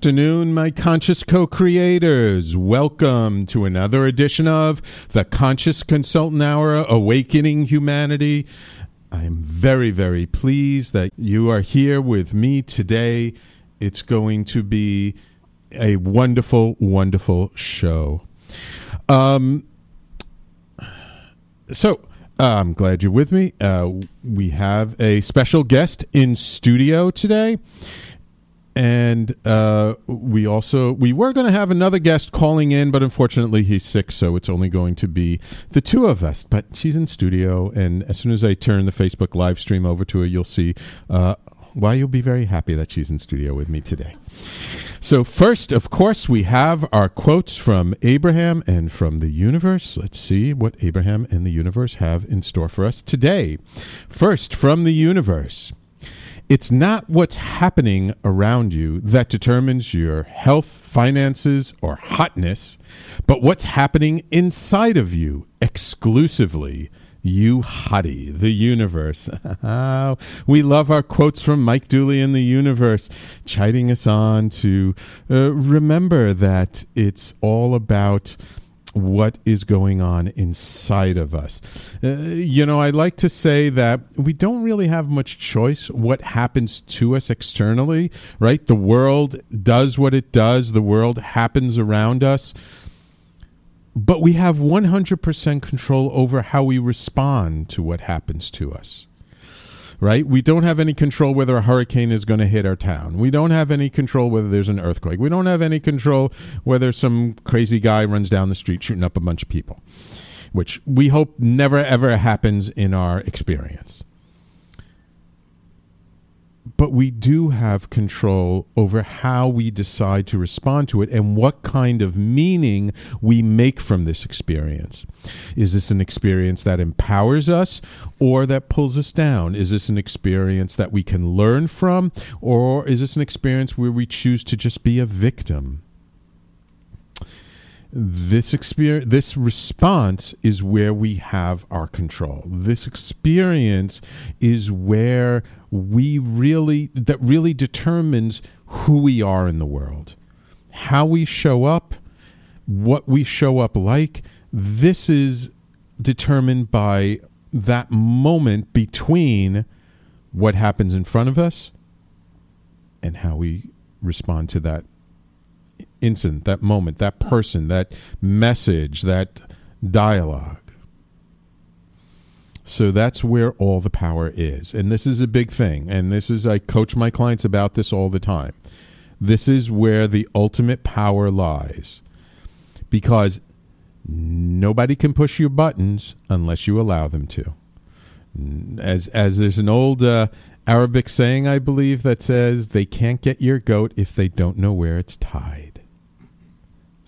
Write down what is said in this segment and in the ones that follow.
Afternoon, my conscious co creators. Welcome to another edition of the Conscious Consultant Hour Awakening Humanity. I am very, very pleased that you are here with me today. It's going to be a wonderful, wonderful show. Um, so, uh, I'm glad you're with me. Uh, we have a special guest in studio today and uh, we also we were going to have another guest calling in, but unfortunately he's sick, so it's only going to be the two of us. But she's in studio, and as soon as I turn the Facebook live stream over to her, you'll see uh, why you'll be very happy that she's in studio with me today. So first, of course, we have our quotes from Abraham and from the universe. Let's see what Abraham and the universe have in store for us today. First, from the universe. It's not what's happening around you that determines your health, finances, or hotness, but what's happening inside of you exclusively. You hottie, the universe. we love our quotes from Mike Dooley in the universe, chiding us on to uh, remember that it's all about what is going on inside of us. Uh, you know, I like to say that we don't really have much choice what happens to us externally, right? The world does what it does, the world happens around us. But we have 100% control over how we respond to what happens to us right? We don't have any control whether a hurricane is going to hit our town. We don't have any control whether there's an earthquake. We don't have any control whether some crazy guy runs down the street shooting up a bunch of people, which we hope never ever happens in our experience but we do have control over how we decide to respond to it and what kind of meaning we make from this experience. Is this an experience that empowers us or that pulls us down? Is this an experience that we can learn from or is this an experience where we choose to just be a victim? This experience this response is where we have our control. This experience is where we really that really determines who we are in the world. How we show up what we show up like this is determined by that moment between what happens in front of us and how we respond to that instant, that moment, that person, that message, that dialogue. So that's where all the power is. And this is a big thing. And this is, I coach my clients about this all the time. This is where the ultimate power lies. Because nobody can push your buttons unless you allow them to. As, as there's an old uh, Arabic saying, I believe, that says, they can't get your goat if they don't know where it's tied.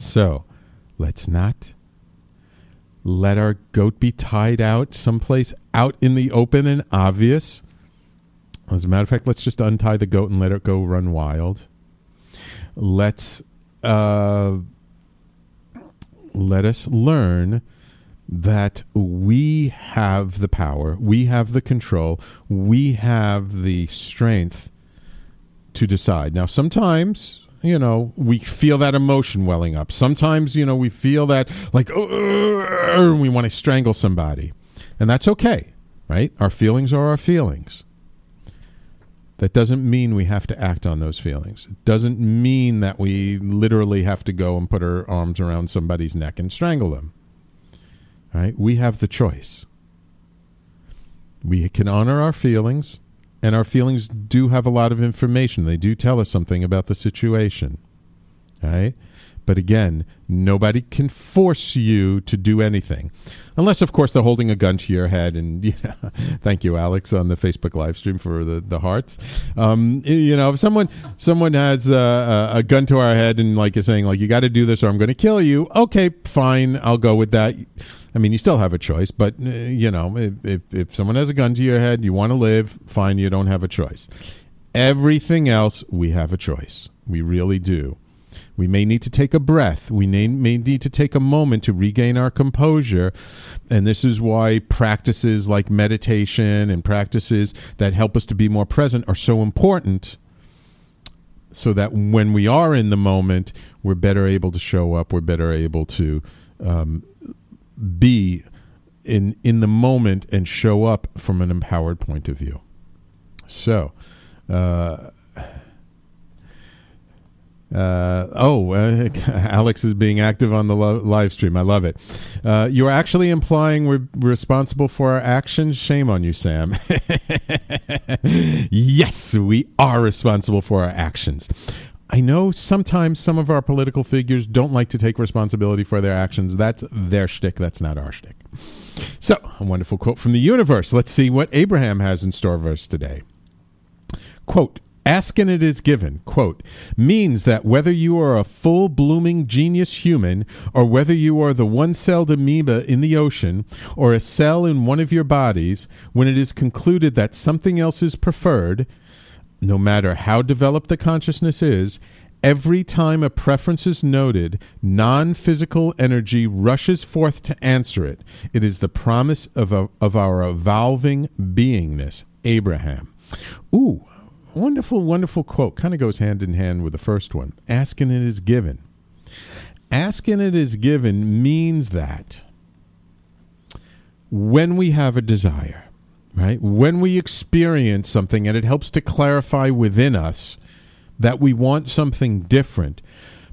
So let's not let our goat be tied out someplace out in the open and obvious. As a matter of fact, let's just untie the goat and let it go run wild. Let's uh, let us learn that we have the power, we have the control, we have the strength to decide. Now, sometimes you know, we feel that emotion welling up. Sometimes, you know, we feel that like, oh, we want to strangle somebody. And that's okay, right? Our feelings are our feelings. That doesn't mean we have to act on those feelings. It doesn't mean that we literally have to go and put our arms around somebody's neck and strangle them. Right? We have the choice. We can honor our feelings and our feelings do have a lot of information. They do tell us something about the situation. Right? But again, nobody can force you to do anything, unless, of course, they're holding a gun to your head. And you know, thank you, Alex, on the Facebook live stream for the the hearts. Um, you know, if someone someone has a, a gun to our head and like is saying like you got to do this or I'm going to kill you, okay, fine, I'll go with that. I mean, you still have a choice, but uh, you know, if, if if someone has a gun to your head, you want to live, fine, you don't have a choice. Everything else, we have a choice. We really do. We may need to take a breath. We may, may need to take a moment to regain our composure. And this is why practices like meditation and practices that help us to be more present are so important. so that when we are in the moment, we're better able to show up. We're better able to um, be in in the moment and show up from an empowered point of view. So. Uh, uh, oh, uh, Alex is being active on the lo- live stream. I love it. Uh, you're actually implying we're responsible for our actions. Shame on you, Sam. yes, we are responsible for our actions. I know sometimes some of our political figures don't like to take responsibility for their actions. That's their shtick. That's not our shtick. So, a wonderful quote from the universe. Let's see what Abraham has in store for us today. Quote, Ask and it is given, quote, means that whether you are a full blooming genius human, or whether you are the one celled amoeba in the ocean, or a cell in one of your bodies, when it is concluded that something else is preferred, no matter how developed the consciousness is, every time a preference is noted, non physical energy rushes forth to answer it. It is the promise of, a, of our evolving beingness. Abraham. Ooh, wonderful, wonderful quote. Kind of goes hand in hand with the first one. Asking it is given. Asking it is given means that when we have a desire, right? When we experience something and it helps to clarify within us that we want something different,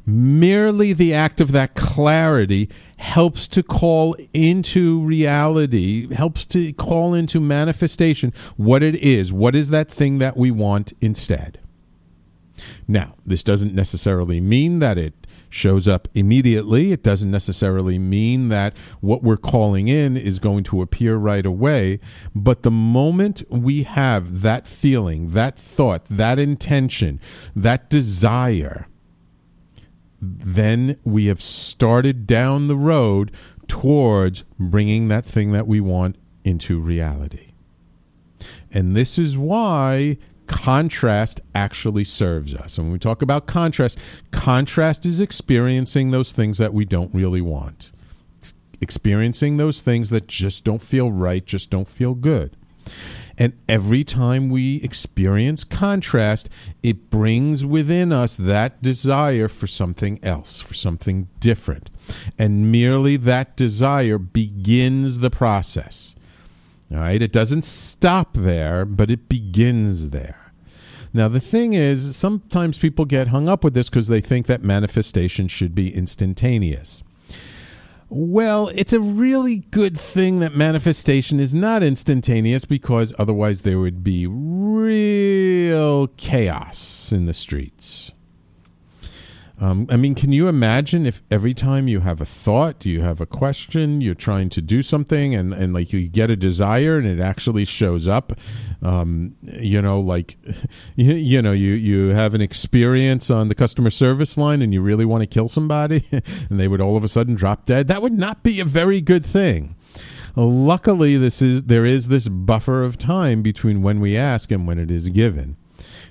merely the act of that clarity helps to call into reality, helps to call into manifestation what it is. What is that thing that we want instead? Now, this doesn't necessarily mean that it shows up immediately. It doesn't necessarily mean that what we're calling in is going to appear right away. But the moment we have that feeling, that thought, that intention, that desire, then we have started down the road towards bringing that thing that we want into reality. And this is why contrast actually serves us. And when we talk about contrast, contrast is experiencing those things that we don't really want, experiencing those things that just don't feel right, just don't feel good. And every time we experience contrast, it brings within us that desire for something else, for something different. And merely that desire begins the process. All right, it doesn't stop there, but it begins there. Now, the thing is, sometimes people get hung up with this because they think that manifestation should be instantaneous. Well, it's a really good thing that manifestation is not instantaneous because otherwise there would be real chaos in the streets. Um, I mean, can you imagine if every time you have a thought, you have a question, you're trying to do something, and, and like you get a desire and it actually shows up? Um, you know, like, you, you know, you, you have an experience on the customer service line and you really want to kill somebody and they would all of a sudden drop dead. That would not be a very good thing. Luckily, this is there is this buffer of time between when we ask and when it is given.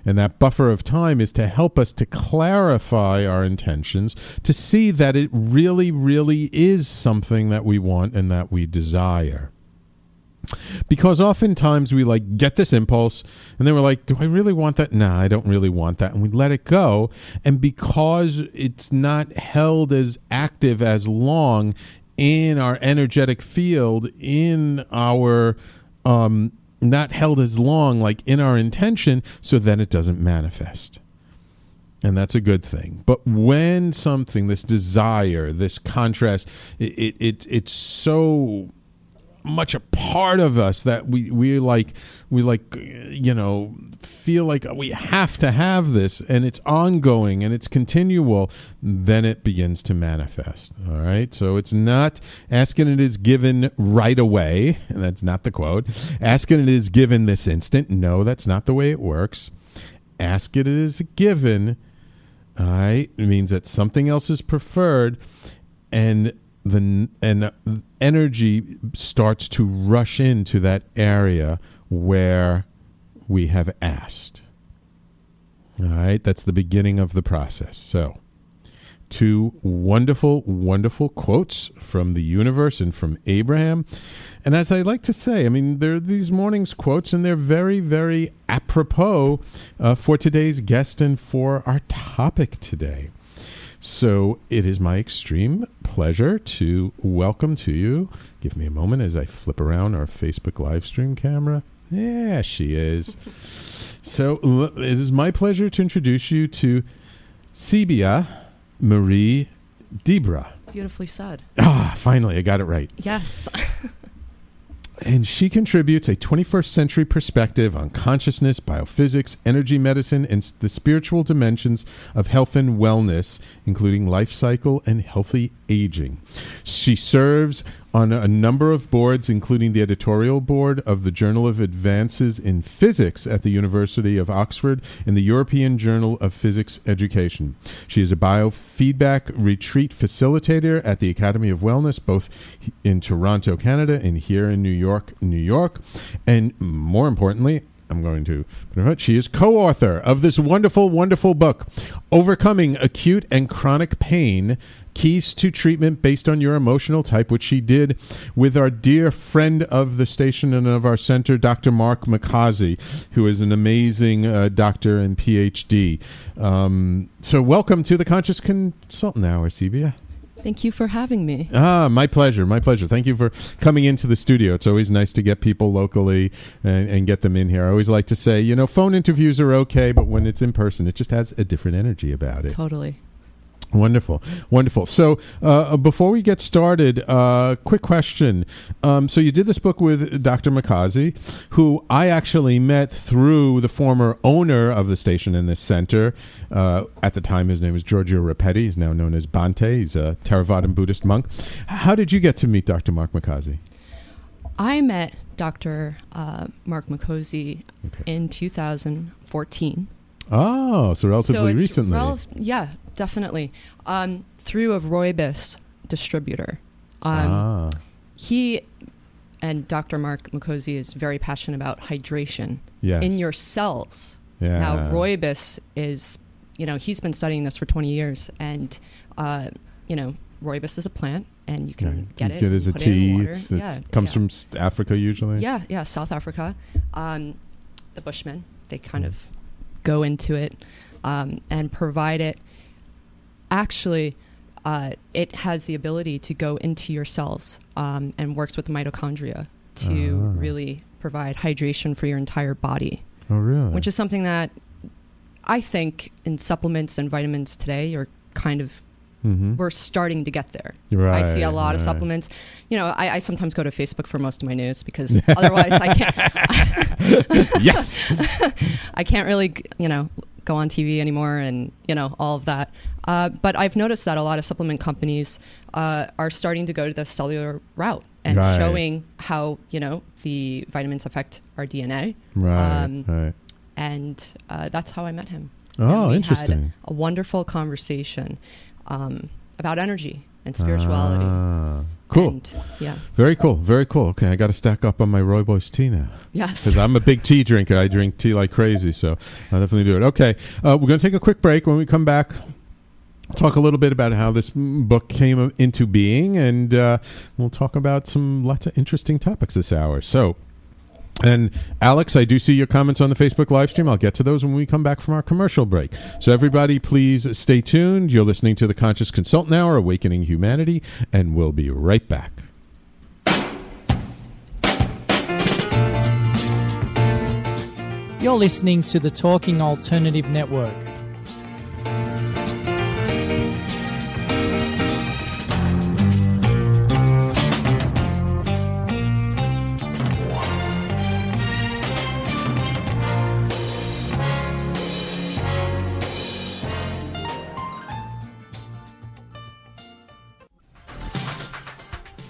And that buffer of time is to help us to clarify our intentions, to see that it really, really is something that we want and that we desire. Because oftentimes we like get this impulse and then we're like, do I really want that? Nah, I don't really want that. And we let it go. And because it's not held as active as long in our energetic field, in our um, not held as long, like in our intention, so then it doesn't manifest. And that's a good thing. But when something, this desire, this contrast, it, it, it it's so much a part of us that we we like we like you know feel like we have to have this and it's ongoing and it's continual then it begins to manifest all right? So it's not asking it is given right away and that's not the quote. Asking it is given this instant no that's not the way it works. Ask it is given all right? It means that something else is preferred and the and energy starts to rush into that area where we have asked. All right, that's the beginning of the process. So, two wonderful, wonderful quotes from the universe and from Abraham. And as I like to say, I mean, there are these mornings quotes, and they're very, very apropos uh, for today's guest and for our topic today. So it is my extreme pleasure to welcome to you. Give me a moment as I flip around our Facebook live stream camera. Yeah, she is. so it is my pleasure to introduce you to Sebhia Marie Dibra. Beautifully said. Ah, finally, I got it right. Yes. And she contributes a 21st century perspective on consciousness, biophysics, energy medicine, and the spiritual dimensions of health and wellness, including life cycle and healthy aging. She serves on a number of boards, including the editorial board of the Journal of Advances in Physics at the University of Oxford and the European Journal of Physics Education. She is a biofeedback retreat facilitator at the Academy of Wellness, both in Toronto, Canada, and here in New York, New York. And more importantly, I'm going to. She is co author of this wonderful, wonderful book, Overcoming Acute and Chronic Pain Keys to Treatment Based on Your Emotional Type, which she did with our dear friend of the station and of our center, Dr. Marc Micozzi, who is an amazing uh, doctor and PhD. Um, so, welcome to the Conscious Consultant Hour, Sebhia. Thank you for having me. Ah, my pleasure. My pleasure. Thank you for coming into the studio. It's always nice to get people locally and, and get them in here. I always like to say, you know, phone interviews are okay, but when it's in person, it just has a different energy about it. Totally. Wonderful, wonderful. So, uh, before we get started, uh, quick question. Um, so, you did this book with Dr. Micozzi, who I actually met through the former owner of the station in this center. Uh, at the time, his name was Giorgio Rapetti. He's now known as Bhante. He's a Theravadan Buddhist monk. How did you get to meet Dr. Marc Micozzi? I met Dr. Uh, Marc Micozzi Okay. in 2014. Oh, so relatively so recently. rel- yeah, definitely. Um, through a Rooibos distributor. Um, ah, He and Dr. Marc Micozzi is very passionate about hydration yes. in your cells. yeah. Now, Rooibos is, you know, he's been studying this for 20 years, and, uh, you know, Rooibos is a plant, and you can Yeah, get you it. Get it as a tea. it It's, yeah, comes yeah. from Africa usually. Yeah, yeah, South Africa. Um, the Bushmen, they kind Mm. of go into it um, and provide it. Actually, uh, it has the ability to go into your cells um, and works with the mitochondria to Ah. really provide hydration for your entire body, Oh, really? which is something that I think in supplements and vitamins today are kind of mm-hmm. we're starting to get there. right, I see a lot of supplements. You know, I, I sometimes go to Facebook for most of my news because otherwise I can't. yes. I can't really, you know, go on TV anymore and you know all of that. Uh, but I've noticed that a lot of supplement companies uh, are starting to go to the cellular route and Right. showing how you know the vitamins affect our DNA, Right. Um, right. and uh, that's how I met him. Oh, interesting. A wonderful conversation um, about energy and spirituality. Ah, cool. And, yeah. Very cool. Very cool. Okay, I got to stack up on my Rooibos tea now Yes. because I'm a big tea drinker. I drink tea like crazy, so I'll definitely do it. Okay, uh, we're going to take a quick break. When we come back, talk a little bit about how this book came into being, and uh, we'll talk about some lots of interesting topics this hour. So. And Alex, I do see your comments on the Facebook live stream. I'll get to those when we come back from our commercial break. So, everybody, please stay tuned. You're listening to the Conscious Consultant Hour, Awakening Humanity, and we'll be right back. You're listening to the Talking Alternative Network.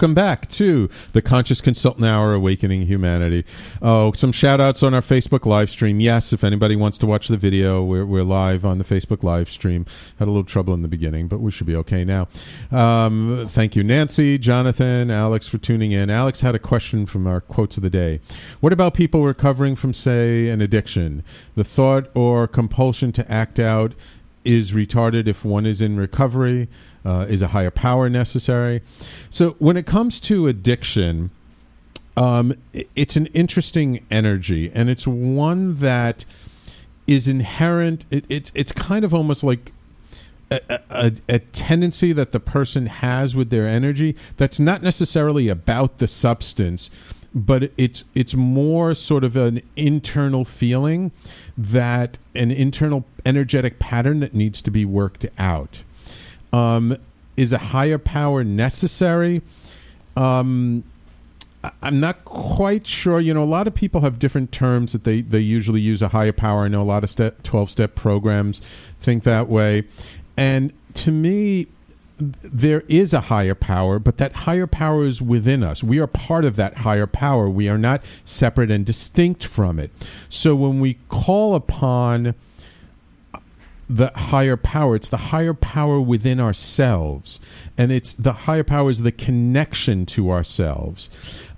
Welcome back to the Conscious Consultant Hour Awakening Humanity. Oh, some shout outs on our Facebook live stream. Yes, if anybody wants to watch the video, we're, we're live on the Facebook live stream. Had a little trouble in the beginning, but we should be okay now. Um, thank you, Nancy, Jonathan, Alex, for tuning in. Alex had a question from our quotes of the day. What about people recovering from, say, an addiction? The thought or compulsion to act out is retarded if one is in recovery. Uh, is a higher power necessary? So, when it comes to addiction, um, it's an interesting energy, and it's one that is inherent. It, it's it's kind of almost like a, a, a tendency that the person has with their energy that's not necessarily about the substance but it's it's more sort of an internal feeling that an internal energetic pattern that needs to be worked out um, is a higher power necessary um, I'm not quite sure. You know, a lot of people have different terms that they, they usually use a higher power. I know a lot of step, 12 step programs think that way. And to me, there is a higher power, but that higher power is within us. We are part of that higher power. We are not separate and distinct from it. So when we call upon the higher power. It's the higher power within ourselves, and it's the higher power is the connection to ourselves.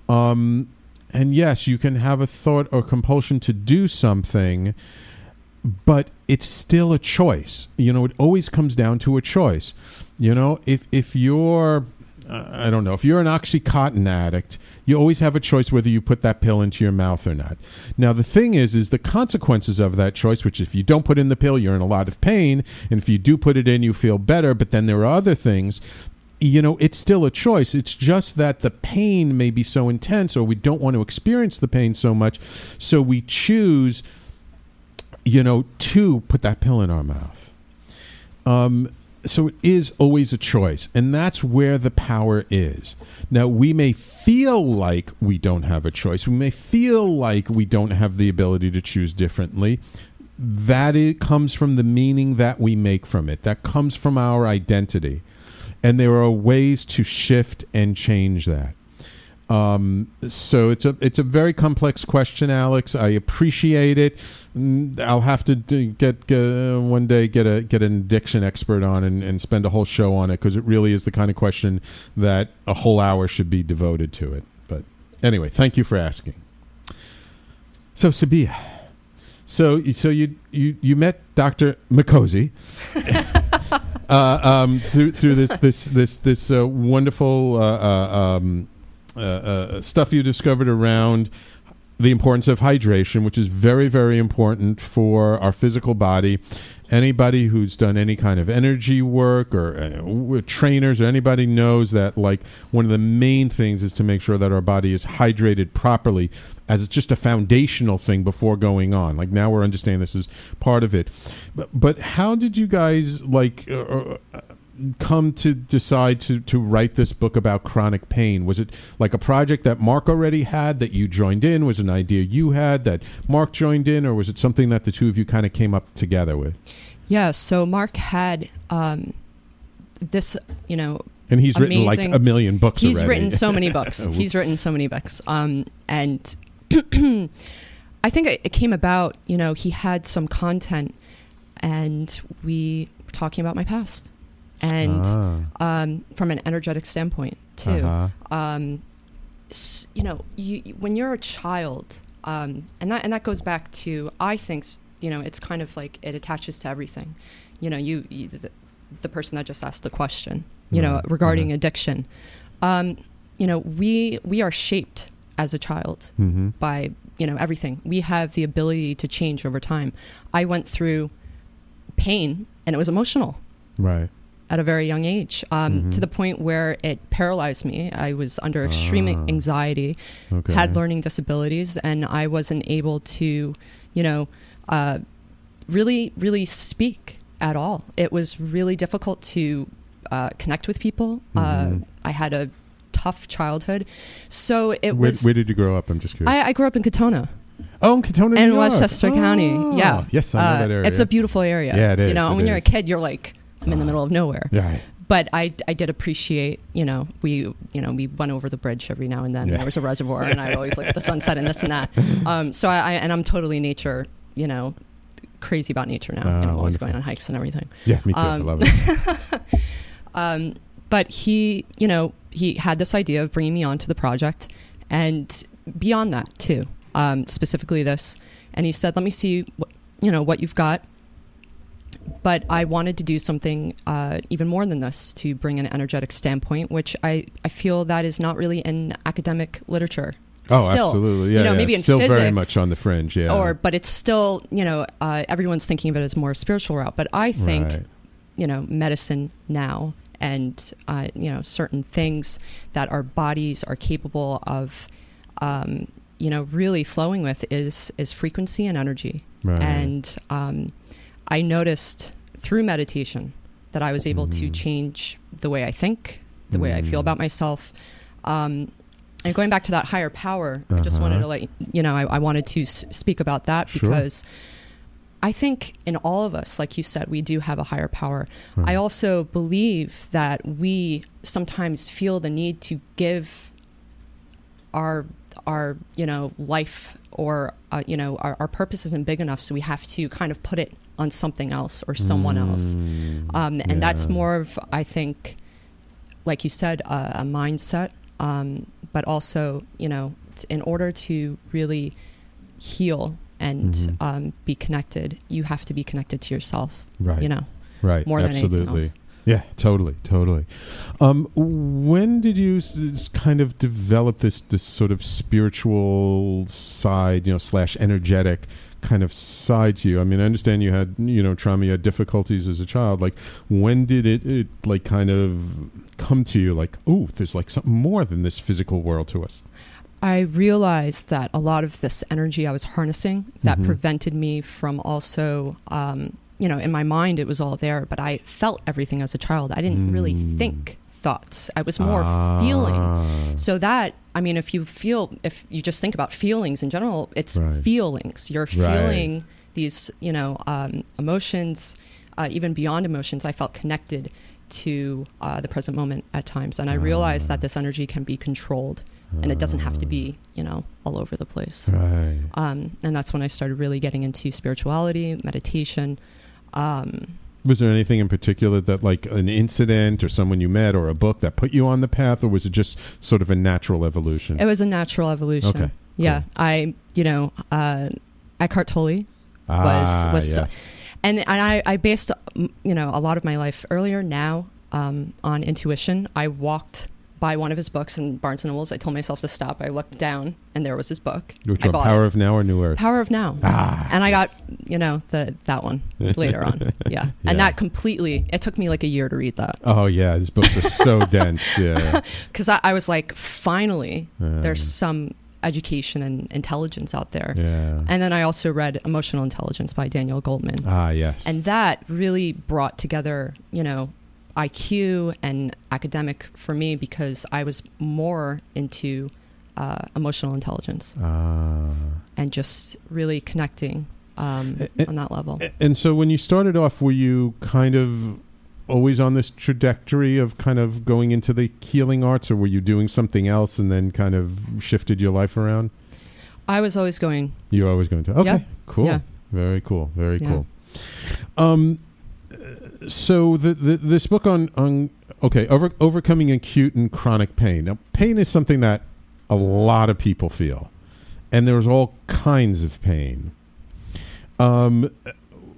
Um, and yes, you can have a thought or compulsion to do something, but it's still a choice. You know, it always comes down to a choice. You know, if if you're I don't know. If you're an OxyContin addict, you always have a choice whether you put that pill into your mouth or not. Now, the thing is, is the consequences of that choice, which if you don't put in the pill, you're in a lot of pain. And if you do put it in, you feel better. But then there are other things. You know, it's still a choice. It's just that the pain may be so intense or we don't want to experience the pain so much. So we choose, you know, to put that pill in our mouth. Um, so it is always a choice, and that's where the power is. Now, we may feel like we don't have a choice. We may feel like we don't have the ability to choose differently. That it comes from the meaning that we make from it. That comes from our identity, and there are ways to shift and change that. Um, so it's a it's a very complex question, Alex. I appreciate it. Mm, I'll have to do, get, get uh, one day get a get an addiction expert on and, and spend a whole show on it because it really is the kind of question that a whole hour should be devoted to it. But anyway, thank you for asking. So Sebhia, so so you you you met Dr. Micozzi uh, um, through through this this this this uh, wonderful uh, uh, um, stuff you discovered around the importance of hydration, which is very very important for our physical body. Anybody who's done any kind of energy work or uh, trainers or anybody knows that like one of the main things is to make sure that our body is hydrated properly as it's just a foundational thing before going on. Like now we're understanding this is part of it. But, but how did you guys like uh, uh, come to decide to to write this book about chronic pain? Was it like a project that Mark already had that you joined in? Was it an idea you had that Mark joined in, or was it something that the two of you kind of came up together with? Yeah, so Mark had um, this, you know, And he's written like Amazing. a million books. he's already. written so many books. He's written so many books. Um, and I think it, it came about, you know, he had some content and we were talking about my past and Ah, um, from an energetic standpoint too. uh-huh. um, s- you know, you, when you're a child, um, and that and that goes back to I think you know it's kind of like it attaches to everything. You know, you, you the, the person that just asked the question, you know, Right, regarding right. addiction. Um, you know, we we are shaped as a child Mm-hmm. by you know everything. We have the ability to change over time. I went through pain, and it was emotional Right. At a very young age, um, Mhm. to the point where it paralyzed me. I was under extreme Ah. anxiety, Okay. had learning disabilities, and I wasn't able to, you know, uh, really, really speak at all. It was really difficult to uh, connect with people. Uh, Mhm. I had a tough childhood, so it where, was. where did you grow up? I'm just curious. I, I grew up in Katonah oh, in Katonah, in New York. Westchester County. Oh, Yeah, Yes, I know Uh, that area. It's a beautiful area. Yeah, it is. You know, when you're a kid, you're like, I'm in the middle of nowhere. Yeah. but I, I did appreciate, you know, we, you know, we went over the bridge every now and then. Yeah. And there was a reservoir, and I'd always look at the sunset and this and that. Um, so I, I, and I'm totally nature, you know, crazy about nature now. Ah, and I'm always wonderful. going on hikes and everything. Yeah, me too. I Um, love it. Um, but he, you know, he had this idea of bringing me onto the project, and beyond that too, um, specifically this. And he said, "Let me see, what, you know, what you've got." But I wanted to do something uh, even more than this to bring an energetic standpoint, which I, I feel that is not really in academic literature. Oh, Still, absolutely. Yeah, you know, yeah. maybe in still very much on the fringe. Yeah. Or, but it's still, you know, uh, everyone's thinking of it as more spiritual route. But I think Right. you know medicine now and uh, you know certain things that our bodies are capable of um, you know really flowing with is is frequency and energy Right. and um, i noticed through meditation that i was able to Mhm. change the way i think the way i feel Mm. about myself um, and going back to that higher power i just Uh-huh. wanted to let you- you know i, I wanted to s- speak about that Sure. because I think in all of us, like you said, we do have a higher power. Right. I also believe that we sometimes feel the need to give our our you know life or uh, you know our, our purpose isn't big enough, so we have to kind of put it on something else or someone else. Mm, Um, and that's more of, I think, like you said, uh, a mindset, um, but also, you know, in order to really heal and Mhm. um, be connected, you have to be connected to yourself, right. you know, right. more than absolutely. anything else. Yeah, totally, totally. Um, when did you s- kind of develop this this sort of spiritual side, you know, slash energetic kind of side to you? I mean, I understand you had you know trauma, you had difficulties as a child. Like, when did it, it like kind of come to you? Like, oh, there's like something more than this physical world to us. I realized that a lot of this energy I was harnessing that Mhm. prevented me from also, um, you know, in my mind it was all there, but I felt everything as a child. I didn't really Mm. think thoughts. I was more Ah. feeling. So that, I mean, if you feel, if you just think about feelings in general, it's Right. feelings. You're Right. feeling these, you know, um, emotions, uh, even beyond emotions. I felt connected to uh, the present moment at times, and I realized Ah. that this energy can be controlled, and it doesn't have to be, you know, all over the place. Right. Um, and that's when I started really getting into spirituality, meditation. Um, Was there anything in particular that, like an incident or someone you met or a book that put you on the path, or was it just sort of a natural evolution? it was a natural evolution. Okay, Yeah, I, you know, uh, Eckhart Tolle ah, was- yes. and and I, I based you know a lot of my life earlier now um, on intuition. I walked by one of his books in Barnes and Nobles. I told myself to stop. I looked down, and there was his book. Which I one, Power it. of Now or New Earth? Power of Now. Ah, and I got you know the that one later on. Yeah, Yeah. and that completely. It took me like a year to read that Oh yeah, these books are so dense. Yeah, because I, I was like, finally, Um, there's some education and intelligence out there. yeah. And then I also read Emotional Intelligence by Daniel Goleman. ah yes. and that really brought together you know iq and academic for me because i was more into uh, emotional intelligence ah. and just really connecting um, eh, on that level And so when you started off, were you kind of always on this trajectory of kind of going into the healing arts, or were you doing something else and then kind of shifted your life around? i was always going You're always going to. Okay, Yeah. cool. Yeah. Very cool. Very Yeah. cool. Um, uh, so the, the this book on on okay over, overcoming acute and chronic pain. Now, pain is something that a lot of people feel, and there's all kinds of pain. Um,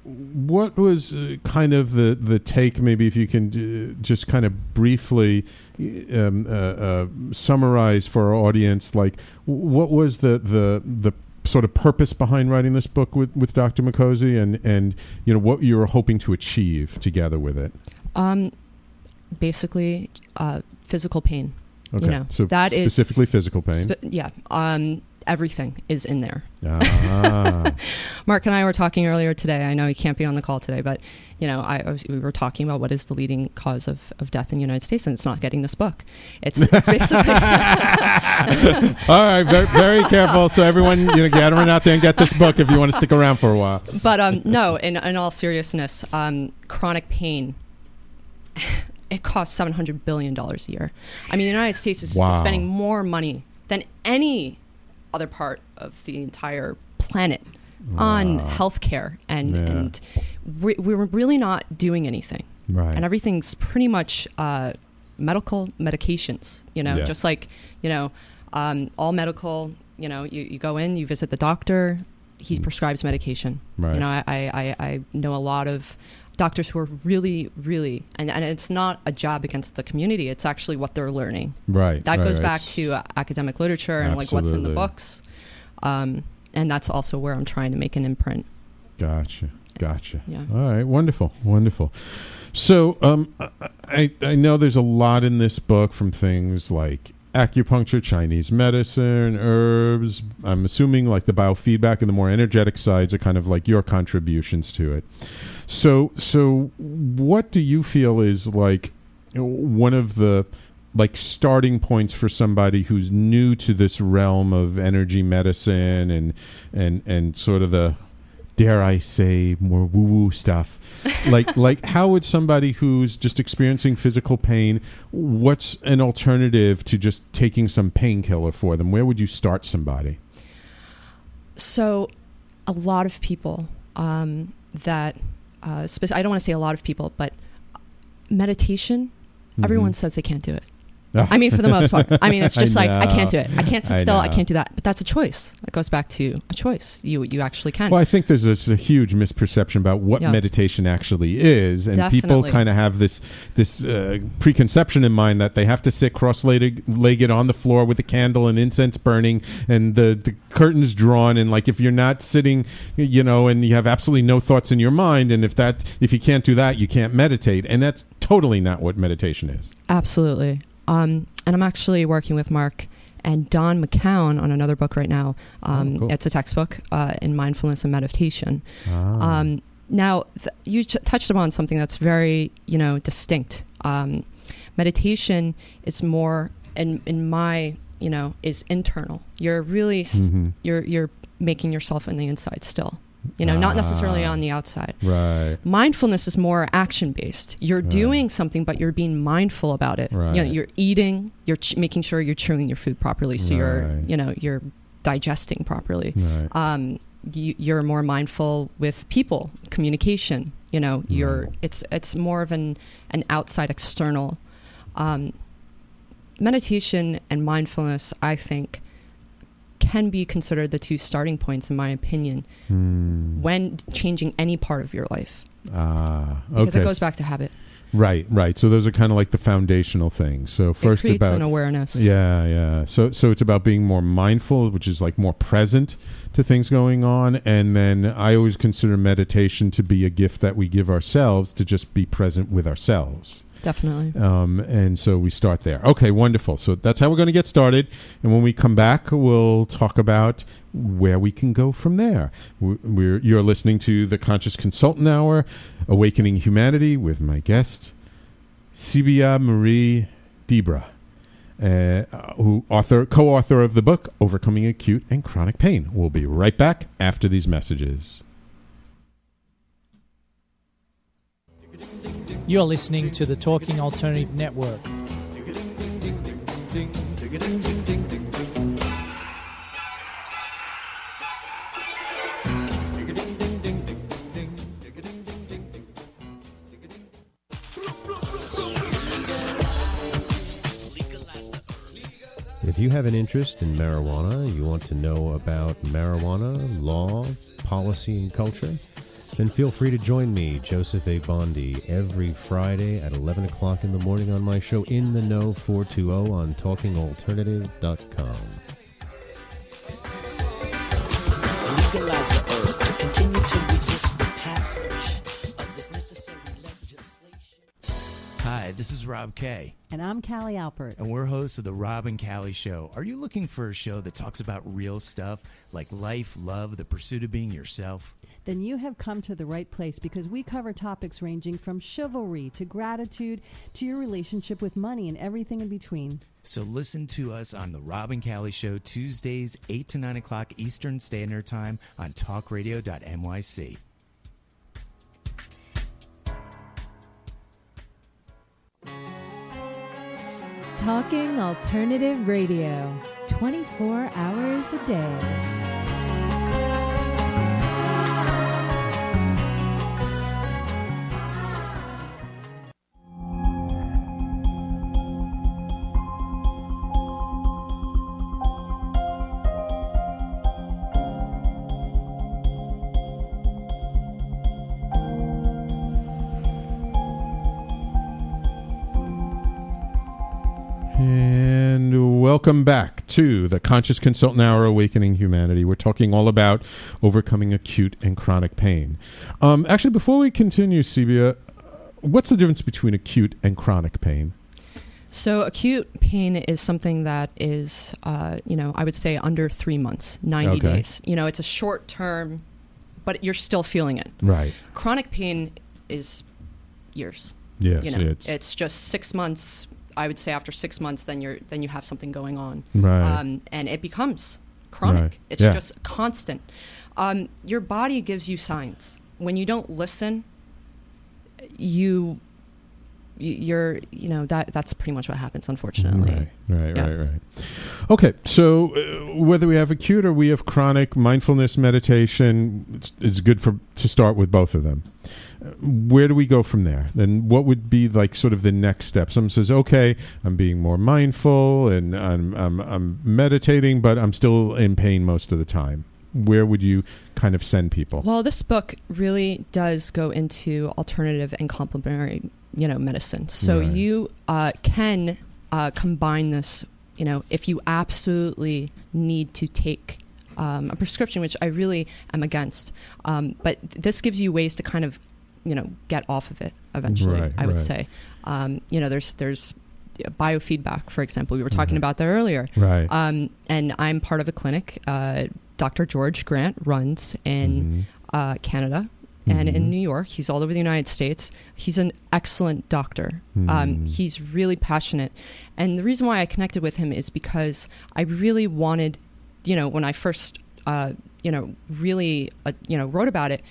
what was uh, kind of the the take? Maybe if you can uh, just kind of briefly um, uh, uh, summarize for our audience, like what was the the the sort of purpose behind writing this book with, with Dr. Micozzi and, and you know what you were hoping to achieve together with it. um, basically uh, physical pain Okay. You know, so that is- specifically physical pain. Sp- yeah um, everything is in there ah, Mark and I were talking earlier today. I know he can't be on the call today, but you know, I, I was, we were talking about what is the leading cause of, of death in the United States, and it's not getting this book. It's, it's basically all right. Very, very careful. So everyone, you know, get everyone out there and get this book if you want to stick around for a while. but um, no. In, in all seriousness, um, chronic pain. it costs seven hundred billion dollars a year. I mean, the United States is Wow. spending more money than any other part of the entire planet on healthcare, and Yeah. and we, we're really not doing anything Right. and everything's pretty much uh, medical medications. You know, Yeah. just like you know, um, all medical. You know, you, you go in, you visit the doctor, he prescribes medication. Mm. Right. You know, I, I- I know a lot of doctors who are really, really, and, and it's not a jab against the community. It's actually what they're learning. right. That right, goes right. back to uh, academic literature and like what's in the books. Um, and that's also where I'm trying to make an imprint. Gotcha. Gotcha. Yeah. All right. Wonderful. Wonderful. So, um, I I know there's a lot in this book from things like acupuncture, Chinese medicine, herbs. I'm assuming like the biofeedback and the more energetic sides are kind of like your contributions to it. So, so what do you feel is like one of the like starting points for somebody who's new to this realm of energy medicine and and and sort of the dare I say more woo woo stuff. like like how would somebody who's just experiencing physical pain what's an alternative to just taking some painkiller for them? Where would you start somebody? So, a lot of people um, that, uh, spec- I don't want to say a lot of people, but meditation, everyone says they can't do it. I mean, for the most part. I mean, it's I just like I can't do it. I can't sit I still. I can't do that. But that's a choice. It goes back to a choice. You you actually can. Well, I think there's a, a huge misperception about what Yeah. meditation actually is, and people kind of have this this uh, preconception in mind that they have to sit cross-legged legged on the floor with a candle and incense burning, and the, the curtains drawn, and like if you're not sitting, you know, and you have absolutely no thoughts in your mind, and if that if you can't do that, you can't meditate, and that's totally not what meditation is. Absolutely. Um, and I'm actually working with Mark and Don McCown on another book right now. Um, Oh, cool. It's a textbook uh, in mindfulness and meditation. Ah. Um, now, th- you ch- touched upon something that's very, you know, distinct. Um, meditation is more, in in my, you know, is internal. You're really, s- Mhm. you're you're making yourself in the inside still. You know, not necessarily Ah. on the outside. Right. Mindfulness is more action based. You're Right. doing something, but you're being mindful about it. Right. You know, you're eating. You're ch- making sure you're chewing your food properly, so you're, you know, you're digesting properly Right. um, you, you're more mindful with people communication you know you're it's it's more of an an outside external um, meditation and mindfulness i think can be considered the two starting points in my opinion Hmm. when changing any part of your life Ah. because okay. it goes back to habit Right, right. So those are kind of like the foundational things. So first it creates about an awareness yeah, yeah. So so it's about being more mindful, which is like more present to things going on, and then I always consider meditation to be a gift that we give ourselves to just be present with ourselves. Definitely Um, and so we start there. Okay, wonderful. So that's how we're going to get started. And when we come back, we'll talk about where we can go from there. We- We're, you're listening to the Conscious Consultant Hour, Awakening Humanity, with my guest, Sebhia Marie Dibra, uh, who author, co-author of the book Overcoming Acute and Chronic Pain. We'll be right back after these messages. You're listening to the Talking Alternative Network. If you have an interest in marijuana, you want to know about marijuana, law, policy, and culture, then feel free to join me, Joseph A. Bondi, every Friday at 11 o'clock in the morning on my show In the Know 420 on talkingalternative.com. legalize the herb to continue to resist the passage of this necessary legislation. Hi, this is Rob Kay, And I'm Callie Alpert. and we're hosts of the Rob and Callie Show. Are you looking for a show that talks about real stuff like life, love, the pursuit of being yourself? Then you have come to the right place because we cover topics ranging from chivalry to gratitude to your relationship with money and everything in between. So listen to us on the Rob and Callie Show Tuesdays, 8 to 9 o'clock Eastern Standard Time on talkradio.nyc. Talking Alternative Radio, 24 hours a day. Welcome back to the Conscious Consultant Hour Awakening Humanity. We're talking all about overcoming acute and chronic pain. Um, actually, before we continue, Sebhia, what's the difference between acute and chronic pain? So acute pain is something that is, uh, you know, I would say under three months, 90 Okay. days. You know, it's a short term, but you're still feeling it. Right. Chronic pain is years. Yes, you know, it's- it's, just six months. I would say after six months, then you're then you have something going on, Right. Um, and it becomes chronic. Right. It's Yeah. just constant. Um, your body gives you signs when you don't listen. You, you're, you know that that's pretty much what happens, unfortunately. Right, right, Yeah. right, right. Okay, so uh, whether we have acute or we have chronic mindfulness meditation, it's, it's good for to start with both of them. Uh, Where do we go from there? Then what would be like sort of the next step? Someone says, "Okay, I'm being more mindful and I'm I'm, I'm meditating, but I'm still in pain most of the time." Where would you kind of send people? Well, this book really does go into alternative and complementary, you know, medicine. So Right. you uh, can uh, combine this, you know, if you absolutely need to take um, a prescription, which I really am against. Um, but this gives you ways to kind of, you know, get off of it eventually. Right, I would right. say, um, you know, there's there's biofeedback, for example. We were talking Mhm. about that earlier. Right. Um, and I'm part of a clinic. Uh, Dr. George Grant runs in Mhm. uh, Canada and Mhm. in New York. He's all over the United States. He's an excellent doctor. Um, Mm. he's really passionate. And the reason why I connected with him is because I really wanted, you know, when I first, uh, you know, really, uh, you know, wrote about it,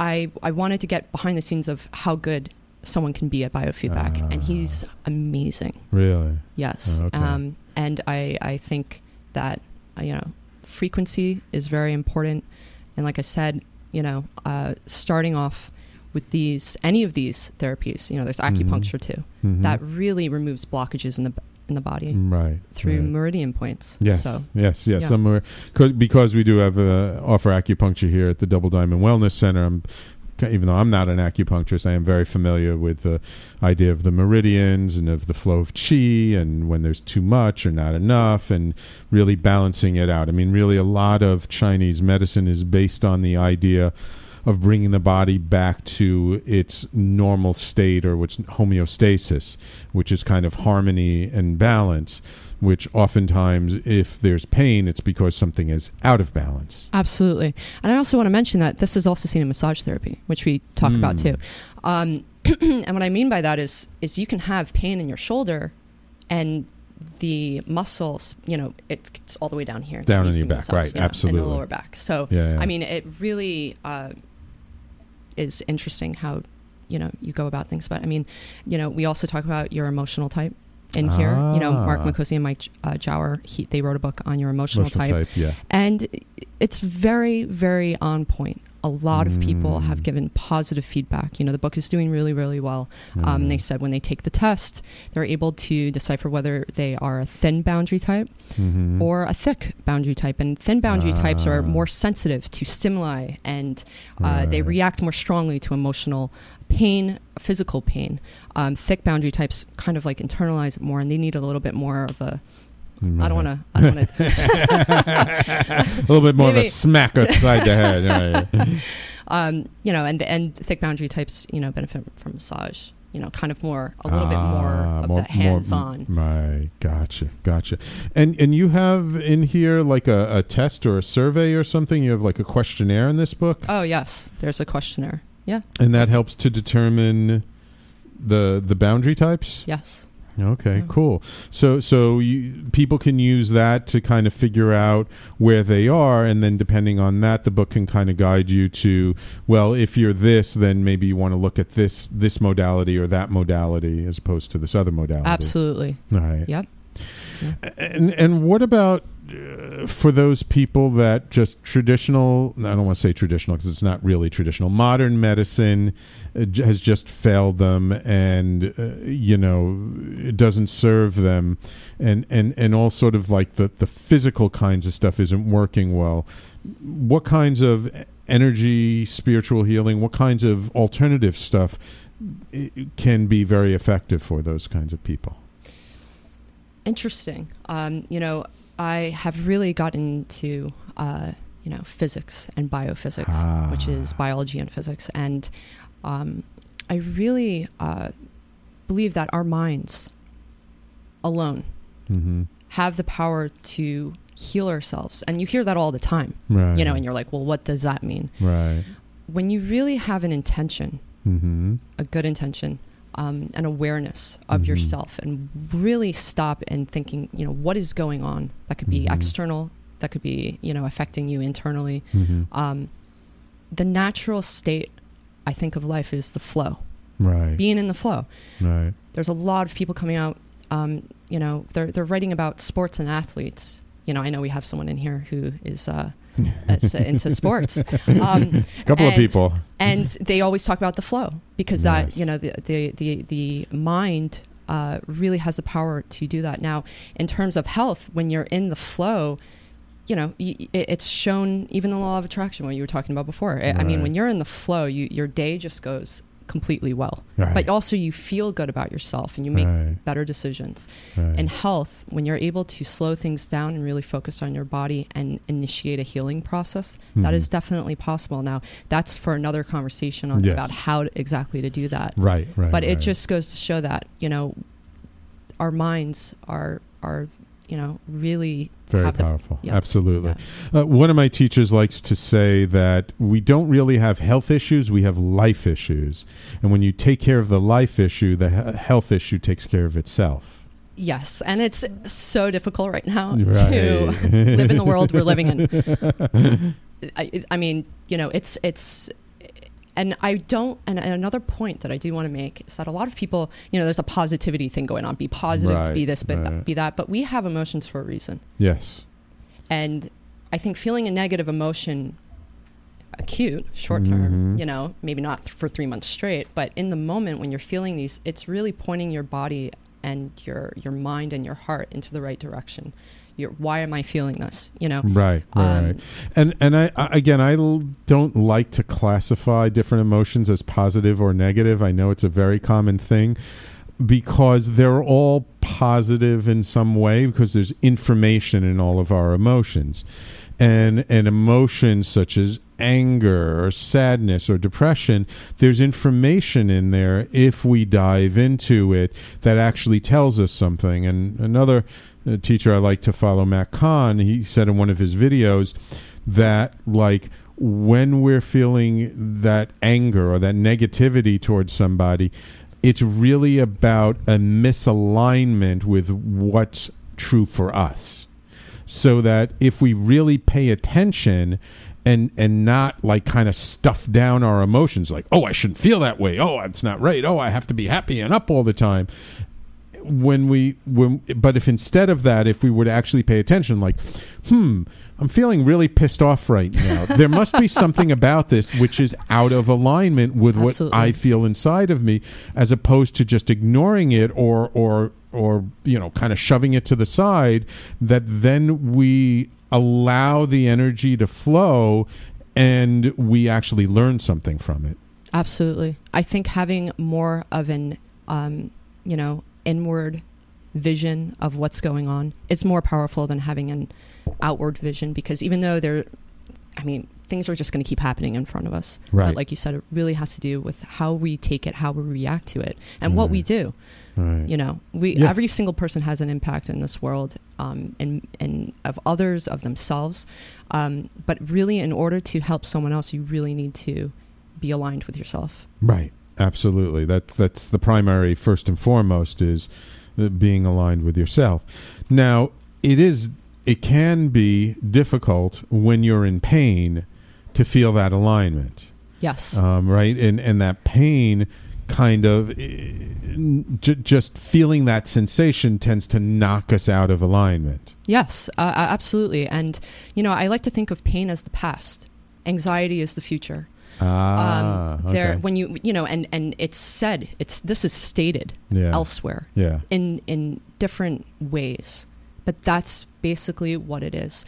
I, I wanted to get behind the scenes of how good someone can be at biofeedback. And he's amazing. Really? Yes. Okay. Um, and I, I think that, uh, you know, frequency is very important. And like I said, you know, uh, starting off with these, any of these therapies, you know, there's Mhm. acupuncture too, Mhm. that really removes blockages in the, in the body Right. through right. meridian points. Yes, So, yes, yes. yeah. Somewhere cause, because we do have uh, offer acupuncture here at the Double Diamond Wellness Center. I'm, even though I'm not an acupuncturist, I am very familiar with the idea of the meridians and of the flow of chi and when there's too much or not enough and really balancing it out. I mean, really, a lot of Chinese medicine is based on the idea of bringing the body back to its normal state or what's homeostasis, which is kind of harmony and balance. Which oftentimes, if there's pain, it's because something is out of balance. Absolutely. And I also want to mention that this is also seen in massage therapy, which we talk about Mm. too. Um, and what I mean by that is is you can have pain in your shoulder and the muscles, you know, it's all the way down here. Down in your back, massaged, right, absolutely. In the lower back. So, Yeah, yeah. I mean, it really uh, is interesting how, you know, you go about things. But I mean, you know, we also talk about your emotional type in here. You know, Marc Ah. Micozzi and Mike uh, Jawer, he, they wrote a book on your emotional, Emotional type. type, yeah. And it's very, very on point. A lot of people Mm. have given positive feedback. You know, the book is doing really, really well. Um, Mm. they said when they take the test, they're able to decipher whether they are a thin boundary type Mhm. or a thick boundary type. And thin boundary types are Ah. more sensitive to stimuli and uh, they react more strongly to emotional pain, physical pain. Um, thick boundary types kind of like internalize it more and they need a little bit more of a I don't want to. I don't want to. a little bit more of a smack upside the head. Right. um, you know, and and thick boundary types, you know, benefit from massage. You know, kind of more, a little bit more Ah, of more- the hands-on. more- right, gotcha, gotcha. And and you have in here like a, a test or a survey or something. You have like a questionnaire in this book, oh yes, there's a questionnaire. Yeah. and that helps to determine the the boundary types. Yes. Okay, Yeah. cool. So so you, people can use that to kind of figure out where they are, and then depending on that, the book can kind of guide you to well, if you're this, then maybe you want to look at this this modality or that modality as opposed to this other modality. Absolutely. Right. Yep. And and what about for those people that just traditional? I don't want to say traditional because it's not really traditional. Modern medicine uh, has just failed them, and uh, you know it doesn't serve them, and and and all sort of like the the physical kinds of stuff isn't working well. What kinds of energy, spiritual healing? What kinds of alternative stuff? Can be very effective for those kinds of people. Interesting. Um, you know, I have really gotten into uh, you know physics and biophysics, Ah. which is biology and physics, and um, I really uh, believe that our minds alone Mm-hmm. have the power to heal ourselves, and you hear that all the time. Right. You know, and you're like, well, what does that mean? Right. When you really have an intention, Mm-hmm. a good intention, um, an awareness of Mhm. yourself, and really stop and thinking, you know, what is going on? That could be Mhm. external, that could be, you know, affecting you internally. Mm-hmm. Um, the natural state, I think, of life is the flow, Right. being in the flow. Right. There's a lot of people coming out, um, you know, they're, they're writing about sports and athletes. You know, I know we have someone in here who is uh, that's, uh, into sports. Um, A couple of people. and they always talk about the flow because Yes. that you know the the the, the mind uh, really has the power to do that now in terms of health when you're in the flow you know y- it's shown even the law of attraction what you were talking about before I- i mean when you're in the flow you your day just goes completely well Right. but also you feel good about yourself and you make Right. better decisions Right. in health when you're able to slow things down and really focus on your body and initiate a healing process that Mhm. is definitely possible now that's for another conversation on Yes. about how to, exactly to do that Right. Right. but it just goes to show that you know our minds are are you know really very powerful. yeah. Absolutely. Uh, one of my teachers likes to say that we don't really have health issues; we have life issues. And when you take care of the life issue, the he- health issue takes care of itself. yes and it's so difficult right now Right. to live in the world we're living in I, I mean you know it's it's and I don't and another point that I do want to make is that a lot of people you know there's a positivity thing going on be positive Right, be this be, right. that, be that but we have emotions for a reason Yes. And I think feeling a negative emotion, acute, short term, Mhm. you know, maybe not th- for three months straight, but in the moment when you're feeling these, it's really pointing your body and your your mind and your heart into the right direction. Your, why am I feeling this? You know, Right, right, Um, right. And and I, I again, I l- don't like to classify different emotions as positive or negative. I know it's a very common thing because they're all positive in some way because there's information in all of our emotions, and and emotions such as anger or sadness or depression there's information in there if we dive into it that actually tells us something and another teacher I like to follow Matt Kahn he said in one of his videos that like when we're feeling that anger or that negativity towards somebody it's really about a misalignment with what's true for us. So that if we really pay attention and and not like kind of stuff down our emotions like oh I shouldn't feel that way. Oh it's not right. Oh I have to be happy and up all the time when we when but if instead of that if we would actually pay attention like hmm i'm feeling really pissed off right now there must be something about this which is out of alignment with Absolutely. what i feel inside of me as opposed to just ignoring it or or or you know kind of shoving it to the side that then we allow the energy to flow and we actually learn something from it Absolutely. I think having more of an, um, you know, inward vision of what's going on, it's more powerful than having an outward vision because even though there, I mean, things are just going to keep happening in front of us. Right. But like you said, it really has to do with how we take it, how we react to it, and what we do. right You know, we Yeah. every single person has an impact in this world, um, and and of others, of themselves. Um, but really, in order to help someone else, you really need to be aligned with yourself. Right. Absolutely. That that's the primary first and foremost is being aligned with yourself. Now, it is it can be difficult when you're in pain to feel that alignment. Yes. Um, right? And and that pain kind of eh, j- just feeling that sensation tends to knock us out of alignment. Yes, uh, absolutely. And you know, I like to think of pain as the past, anxiety is the future. Ah, um, there, okay. when you you know, and and it's said, it's this is stated Yeah. elsewhere Yeah. in in different ways, but that's basically what it is.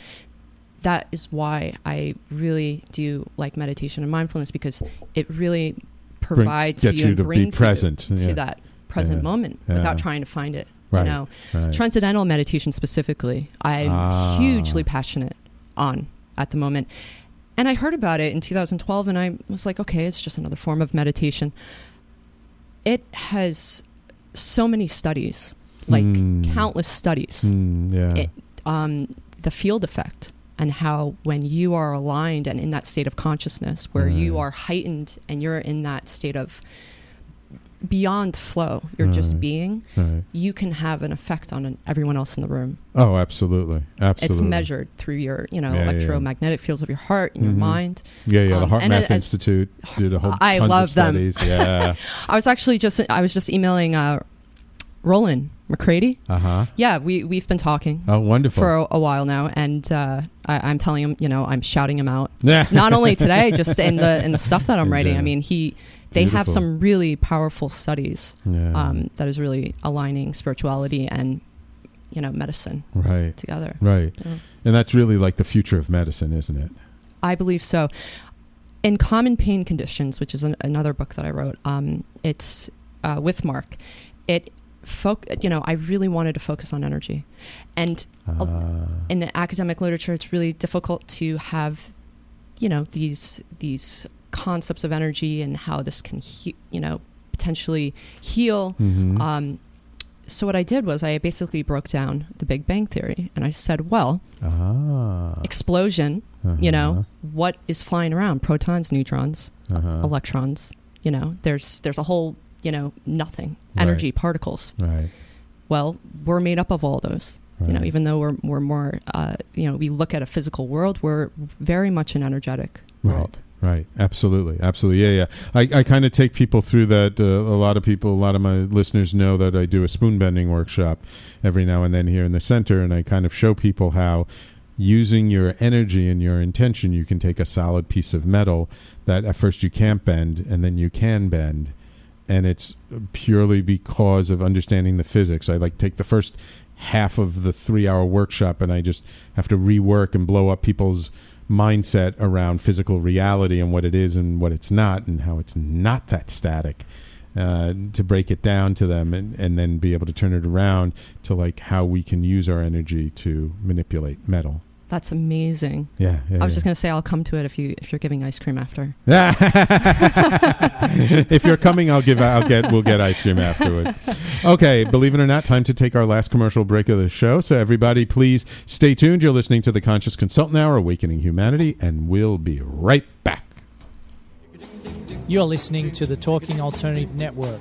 That is why I really do like meditation and mindfulness because it really provides get you, you to be present, you to yeah. that present Yeah. moment Yeah. without trying to find it. Right. You know, Right. transcendental meditation specifically, I'm Ah. hugely passionate on at the moment. And I heard about it in 2012 and I was like, okay, it's just another form of meditation. It has so many studies, like Mm. countless studies. Mm, yeah. It, um, the field effect and how when you are aligned and in that state of consciousness where you are heightened and you're in that state of beyond flow, you're just being, Right. you can have an effect on an, everyone else in the room. Oh, absolutely, absolutely. It's measured through your, you know, Yeah, yeah, yeah. electromagnetic fields of your heart and Mhm. your mind. Yeah, yeah. the Um, HeartMath Institute did a whole I love of them. studies. Yeah. I was actually just I was just emailing uh, Rollin McCraty. uh huh. Yeah, we we've been talking Oh, wonderful. for a, a while now, and uh, I, I'm telling him, you know, I'm shouting him out. Yeah. Not only today, just in the in the stuff that I'm writing. I mean, he they have some really powerful studies Yeah. um, that is really aligning spirituality and you know medicine right. together. Right. Yeah. And that's really like the future of medicine, isn't it? I believe so. In Common Pain Conditions, which is an, another book that I wrote, um, it's uh, with Marc. It foc- you know, I really wanted to focus on energy, and Ah. in the academic literature, it's really difficult to have, you know, these these concepts of energy and how this can, he- you know, potentially heal. Mhm. Um, so what I did was I basically broke down the Big Bang Theory, and I said, well, ah. explosion you know what is flying around protons neutrons Uh-huh. electrons you know there's there's a whole you know nothing Right. energy particles Right. well we're made up of all those you know even though we're we're more uh, you know we look at a physical world we're very much an energetic Right. world Right. Absolutely. Absolutely. Yeah. Yeah. I, I kind of take people through that. Uh, a lot of people, a lot of my listeners know that I do a spoon bending workshop every now and then here in the center, and I kind of show people how using your energy and your intention, you can take a solid piece of metal that at first you can't bend, and then you can bend. And it's purely because of understanding the physics. I like take the first half of the three hour workshop and I just have to rework and blow up people's mindset around physical reality and what it is and what it's not and how it's not that static uh, to break it down to them and, and then be able to turn it around to like how we can use our energy to manipulate metal that's amazing yeah, yeah i was yeah. just going to say i'll come to it if you if you're giving ice cream after if you're coming, I'll give. I'll get. We'll get ice cream afterward. Okay. Believe it or not, time to take our last commercial break of the show. So everybody, please stay tuned. You're listening to the Conscious Consultant Hour, Awakening Humanity, and we'll be right back. You're listening to the Talking Alternative Network.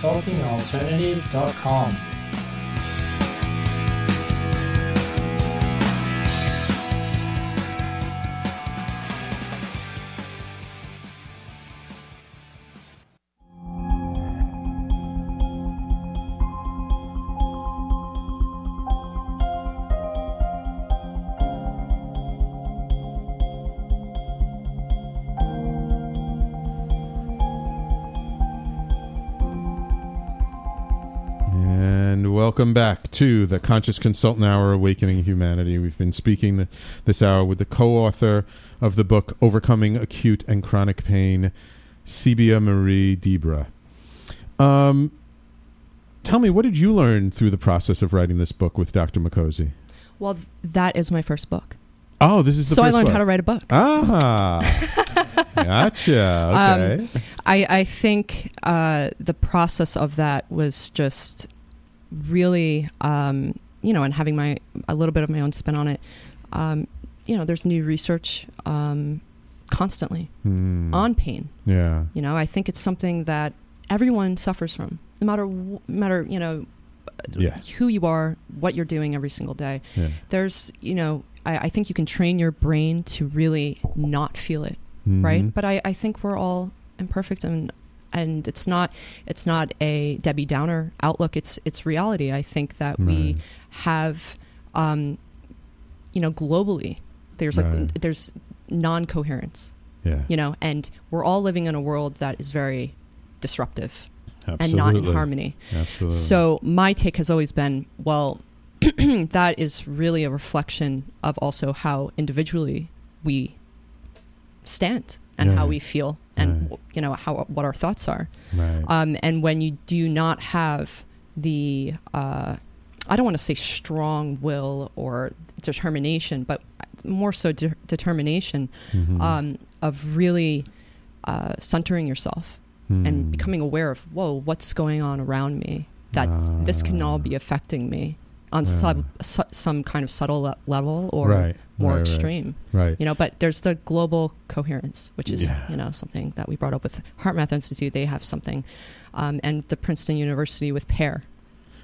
TalkingAlternative.com. Welcome back to the Conscious Consultant Hour Awakening Humanity. We've been speaking th- this hour with the co author of the book Overcoming Acute and Chronic Pain, Sebhia Marie Dibra. Um, tell me, what did you learn through the process of writing this book with Dr. Micozzi? Well, that is my first book. Oh, this is the so I learned book. how to write a book. Ah, gotcha. Okay. Um, I, I think uh, the process of that was just really, um, you know, and having my a little bit of my own spin on it. Um, you know, there's new research um, constantly Hmm. on pain. Yeah. You know, I think it's something that everyone suffers from, no matter no matter you know Yeah. who you are, what you're doing every single day. Yeah. There's, you know, I, I think you can train your brain to really not feel it, Mhm. right? But I, I think we're all imperfect and and it's not it's not a Debbie Downer outlook. It's it's reality. I think that Right. we have, um, you know, globally there's like there's non-coherence Yeah. you know and we're all living in a world that is very disruptive and not in harmony Absolutely. so my take has always been well that is really a reflection of also how individually we stand and how we feel and Right. you know how what our thoughts are Right. um, and when you do not have the uh, I don't want to say strong will or determination, but more so de- determination Mhm. um, of really uh, centering yourself Hmm. and becoming aware of whoa, what's going on around me? That this can all be affecting me on Ah. sub, su- some kind of subtle le- level or Right, more right, right. extreme. Right. You know, but there's the global coherence, which is Yeah. you know something that we brought up with HeartMath Institute. They have something, um, and the Princeton University with PEAR.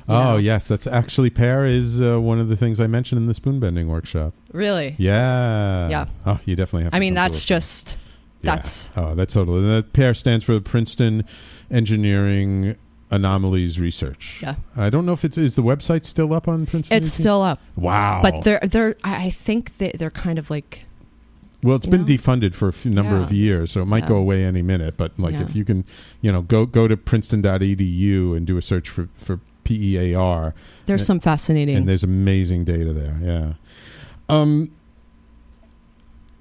Oh know. yes, that's actually PEAR is uh, one of the things I mentioned in the spoon bending workshop. Really? Yeah. Yeah. Oh, you definitely have. I mean, that's just Yeah. that's Oh, that's totally. That PEAR stands for the Princeton Engineering Anomalies Research. Yeah. I don't know if it's is the website still up on Princeton. it's still up. Wow. But they're they're I I think that they're kind of like Well, it's been know? defunded for a few number Yeah. of years, so it might Yeah. go away any minute. But like, Yeah. if you can, you know, go go to princeton.edu and do a search for for PEAR. There's And- some fascinating- and there's amazing data there. Yeah. Um,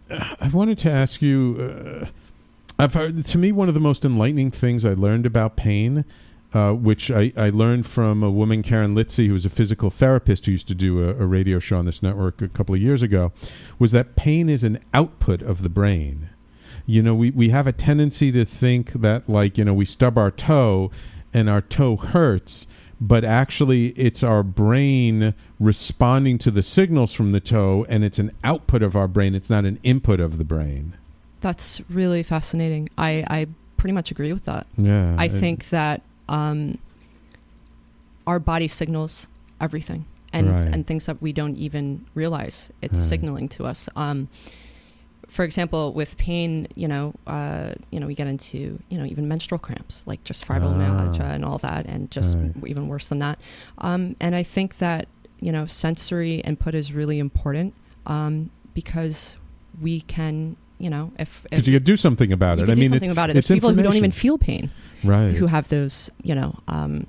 I wanted to ask you. Uh, I've heard, to me, one of the most enlightening things I learned about pain, uh, which I, I learned from a woman, Karen Litzy, who was a physical therapist who used to do a, a radio show on this network a couple of years ago, was that pain is an output of the brain. You know, we, we have a tendency to think that, like, you know, we stub our toe and our toe hurts, but actually it's our brain responding to the signals from the toe, and it's an output of our brain. It's not an input of the brain. That's really fascinating. I, I pretty much agree with that. Yeah, I think that um, our body signals everything and, Right. and things that we don't even realize it's Right. signaling to us. Um, for example, with pain, you know, uh, you know, we get into you know even menstrual cramps, like just fibromyalgia Ah. and all that, and just Right. even worse than that. Um, and I think that you know sensory input is really important um, because we can, you know, if, if because you could do something about it. I mean, something it's, about it. There's people who don't even feel pain, Right. Who have those, you know, um,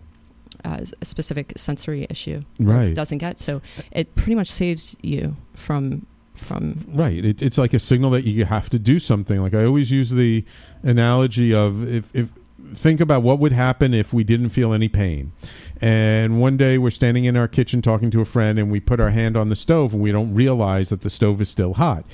uh, a specific sensory issue, Right. Doesn't get so. It pretty much saves you from from Right. It, it's like a signal that you have to do something. Like I always use the analogy of if, if think about what would happen if we didn't feel any pain. And one day we're standing in our kitchen talking to a friend and we put our hand on the stove and we don't realize that the stove is still hot.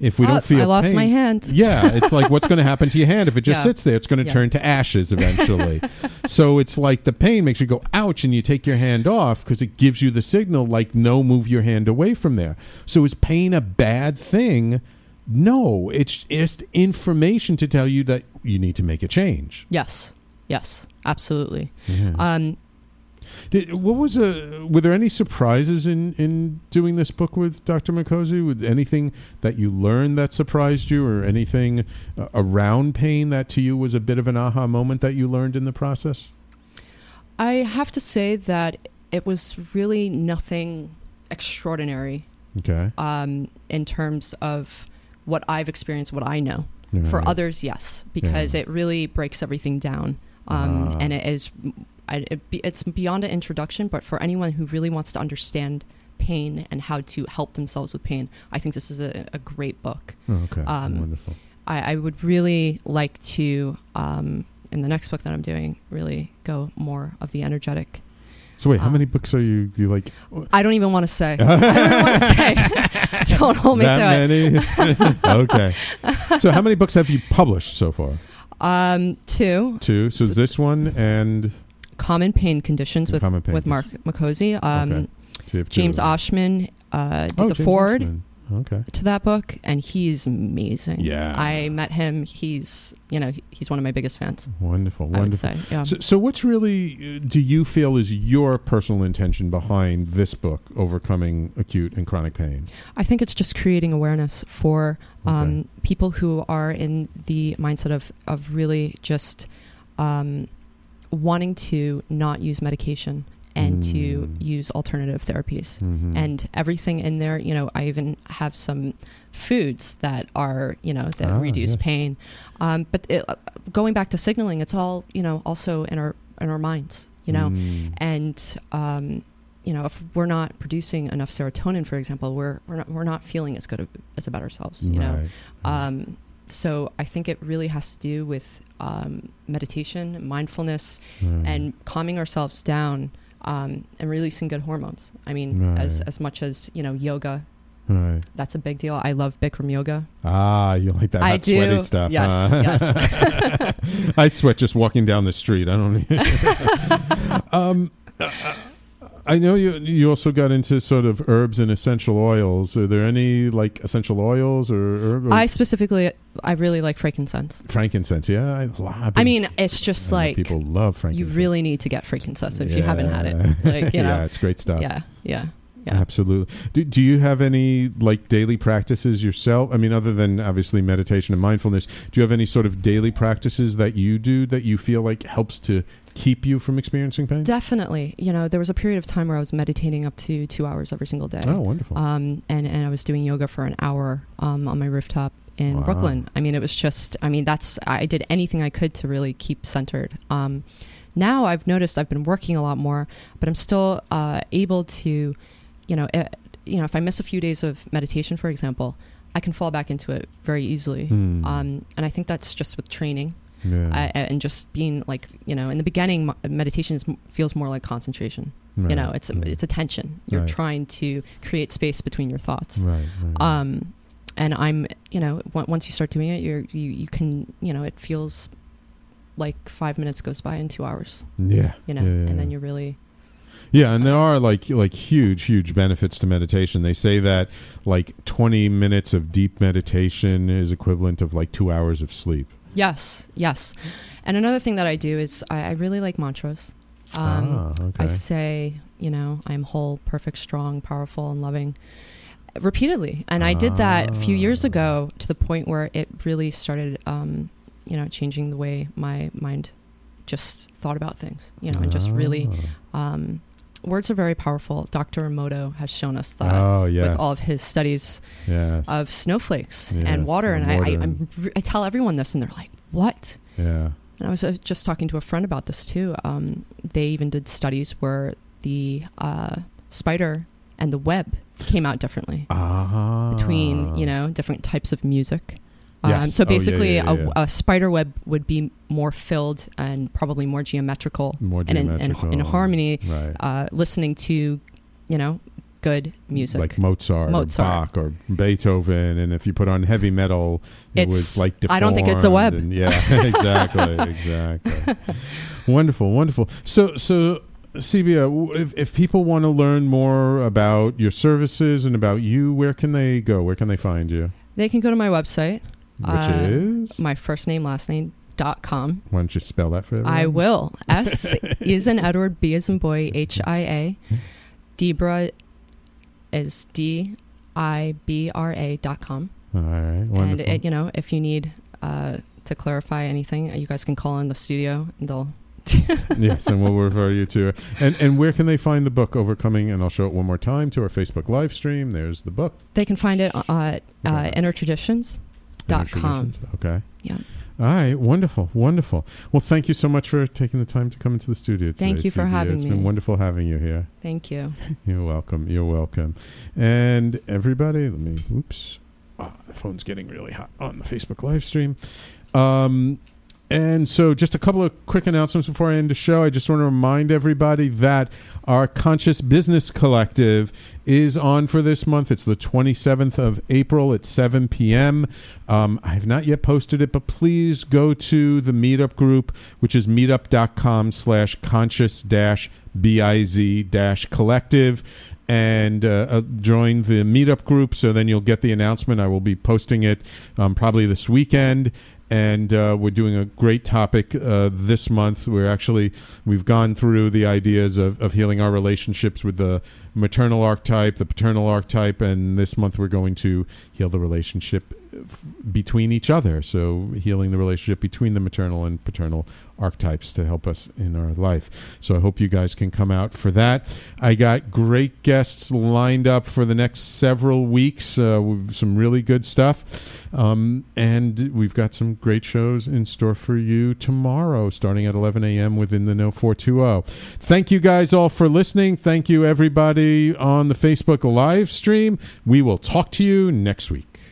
If we Oh, don't feel I lost pain- my hand. Yeah, it's like what's going to happen to your hand if it just Yeah. sits there? It's going to Yeah. turn to ashes eventually. so it's like the pain makes you go ouch and you take your hand off because it gives you the signal like no move your hand away from there. So is pain a bad thing? No, it's just information to tell you that you need to make a change. yes, yes, absolutely. Yeah. Um, Did, what was a? Were there any surprises in in doing this book with Dr. Micozzi? With anything that you learned that surprised you, or anything uh, around pain that to you was a bit of an aha moment that you learned in the process? I have to say that it was really nothing extraordinary Okay. um, in terms of what I've experienced, what I know. For others, yes, because Yeah. it really breaks everything down, um, Ah. and it is it be, it's beyond an introduction, but for anyone who really wants to understand pain and how to help themselves with pain, I think this is a, a great book. Oh, okay, Um, wonderful. I, I would really like to, um, in the next book that I'm doing, really go more of the energetic. So wait, how um, many books are you? You like I don't even want to say. I don't want to say. don't hold me that to it. okay. So how many books have you published so far? Um, two Two. So is this one and common pain conditions with Pain with Marc Micozzi. Um, Okay. So you have two James. Oschman uh, did Oh, the James foreword Oschman. Okay. to that book, and he's amazing. Yeah. I met him. He's you know he's one of my biggest fans. Wonderful, wonderful. say, yeah. So, so, what's really uh, do you feel is your personal intention behind this book, overcoming acute and chronic pain? I think it's just creating awareness for um, people who are in the mindset of of really just um, wanting to not use medication and to Mm. use alternative therapies. Mhm. And everything in there, you know, I even have some foods that are, you know, that Ah, reduce yes. pain. Um, but it, going back to signaling, it's all, you know, also in our in our minds, you know, Mm. and um, you know, if we're not producing enough serotonin, for example, we're we're not we're not feeling as good as about ourselves, you know. Um, so I think it really has to do with um, meditation, mindfulness, Right. and calming ourselves down um, and releasing good hormones. I mean, as Right. as much as you know, yoga. Right. That's a big deal. I love Bikram yoga. Ah, you like that I hot, sweaty stuff? Yes, huh? yes. I sweat just walking down the street. I don't. um, uh, I know you. You also got into sort of herbs and essential oils. Are there any like essential oils or herb? I specifically, I really like frankincense. frankincense. Yeah, I, I've I mean, it's just like people love frankincense. You really need to get frankincense if you haven't had it. Like you know, yeah, it's great stuff. Yeah, yeah, yeah. Absolutely. Do, do you have any like daily practices yourself? I mean, other than obviously meditation and mindfulness, do you have any sort of daily practices that you do that you feel like helps to keep you from experiencing pain? Definitely. You know, there was a period of time where I was meditating up to two hours every single day. Oh, wonderful. Um, and, and I was doing yoga for an hour um, on my rooftop in Wow. Brooklyn. I mean, it was just, I mean, that's, I did anything I could to really keep centered. Um, now I've noticed I've been working a lot more, but I'm still uh, able to, you know, eh, you know, if I miss a few days of meditation, for example, I can fall back into it very easily. Hmm. Um, and I think that's just with training. Yeah. I, and just being like you know in the beginning meditation is, feels more like concentration you know it's right. it's attention you're Right. trying to create space between your thoughts Right, right, right. um and i'm you know on- once you start doing it you're you, you can you know it feels like five minutes goes by in two hours Yeah, you know yeah, yeah, and then you're really Yeah, and there are like like huge huge benefits to meditation. They say that like 20 minutes of deep meditation is equivalent of like 2 hours of sleep. Yes yes and another thing that i do is i, I really like mantras um Ah, okay. i say you know i'm whole perfect strong powerful and loving repeatedly and i did that a few years ago to the point where it really started um you know changing the way my mind just thought about things you know and just really Ah. um words are very powerful dr emoto has shown us that Oh, yes. with all of his studies Yes. of snowflakes Yes, and water and and, water I, I, I tell everyone this and they're like what Yeah. and I was uh, just talking to a friend about this too. Um, they even did studies where the uh, spider and the web came out differently Ah. between you know different types of music. Yes. Um, so Oh, yeah, basically, yeah, yeah, A, a spider web would be more filled and probably more geometrical, More geometrical. and in, in, in harmony. right. Uh, listening to, you know, good music Like Mozart, Mozart. or Bach or Beethoven, and if you put on heavy metal, it It's- was like I don't think it's a web. and- yeah, exactly, exactly. wonderful, wonderful. So, so Sebhia, if if people want to learn more about your services and about you, where can they go? Where can they find you? They can go to my website, Which uh, is? my first name last name dot com. Why don't you spell that for everyone? I will. S is an Edward, B is in boy, H I A. Dibra is D I B R A dot com. All right, And wonderful. it, you know, if you need uh, to clarify anything, you guys can call in the studio and they'll. yes, and we'll refer you to. And and where can they find the book Overcoming? And I'll show it one more time to our Facebook live stream. There's the book. They can find it at uh, innertraditions.com. Traditions. Okay. Yeah. All right, wonderful, wonderful. Well, thank you so much for taking the time to come into the studio. Today, Thank you for having It's me. It's been wonderful having you here. Thank you. You're welcome. You're welcome. And everybody, let me. Oops, oh, the phone's getting really hot on the Facebook live stream. Um, and so, just a couple of quick announcements before I end the show. I just want to remind everybody that our Conscious Business Collective is on for this month. It's the 27th of April at 7 p.m. Um, I have not yet posted it, but please go to the meetup group, which is meetup.com slash conscious dash biz dash collective and uh, uh, join the meetup group so then you'll get the announcement i will be posting it um, probably this weekend and uh, we're doing a great topic uh, this month. We're actually we've gone through the ideas of, of healing our relationships with the maternal archetype, the paternal archetype, and this month we're going to heal the relationship f- between each other. So healing the relationship between the maternal and paternal archetypes to help us in our life. So I hope you guys can come out for that. I got great guests lined up for the next several weeks. Uh, with some really good stuff, um, and we've got some great shows in store for you tomorrow, starting at 11 a.m. within the No 420. Thank you guys all for listening. Thank you everybody on the Facebook live stream. We will talk to you next week.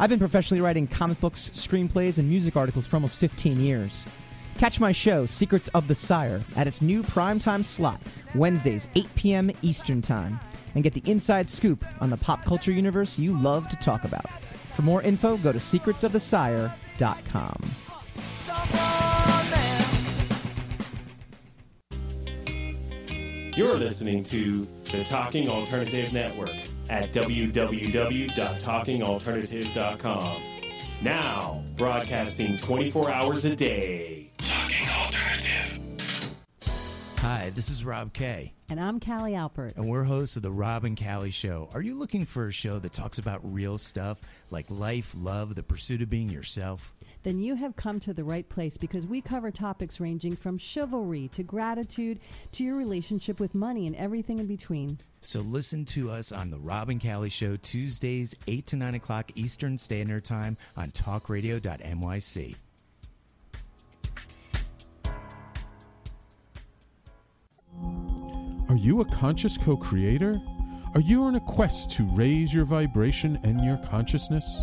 I've been professionally writing comic books, screenplays, and music articles for almost 15 years. Catch my show, Secrets of the Sire, at its new primetime slot, Wednesdays, 8 p.m. Eastern Time, and get the inside scoop on the pop culture universe you love to talk about. For more info, go to secretsofthesire.com. You're listening to the Talking Alternative Network at www.talkingalternative.com. Now, broadcasting 24 hours a day. Talking Alternative. Hi, this is Rob Kay, And I'm Callie Alpert. and we're hosts of the Rob and Callie Show. Are you looking for a show that talks about real stuff like life, love, the pursuit of being yourself? Then you have come to the right place because we cover topics ranging from chivalry to gratitude to your relationship with money and everything in between. So listen to us on the Rob and Callie Show Tuesdays, 8 to 9 o'clock Eastern Standard Time on talkradio.nyc. Are you a conscious co creator? Are you on a quest to raise your vibration and your consciousness?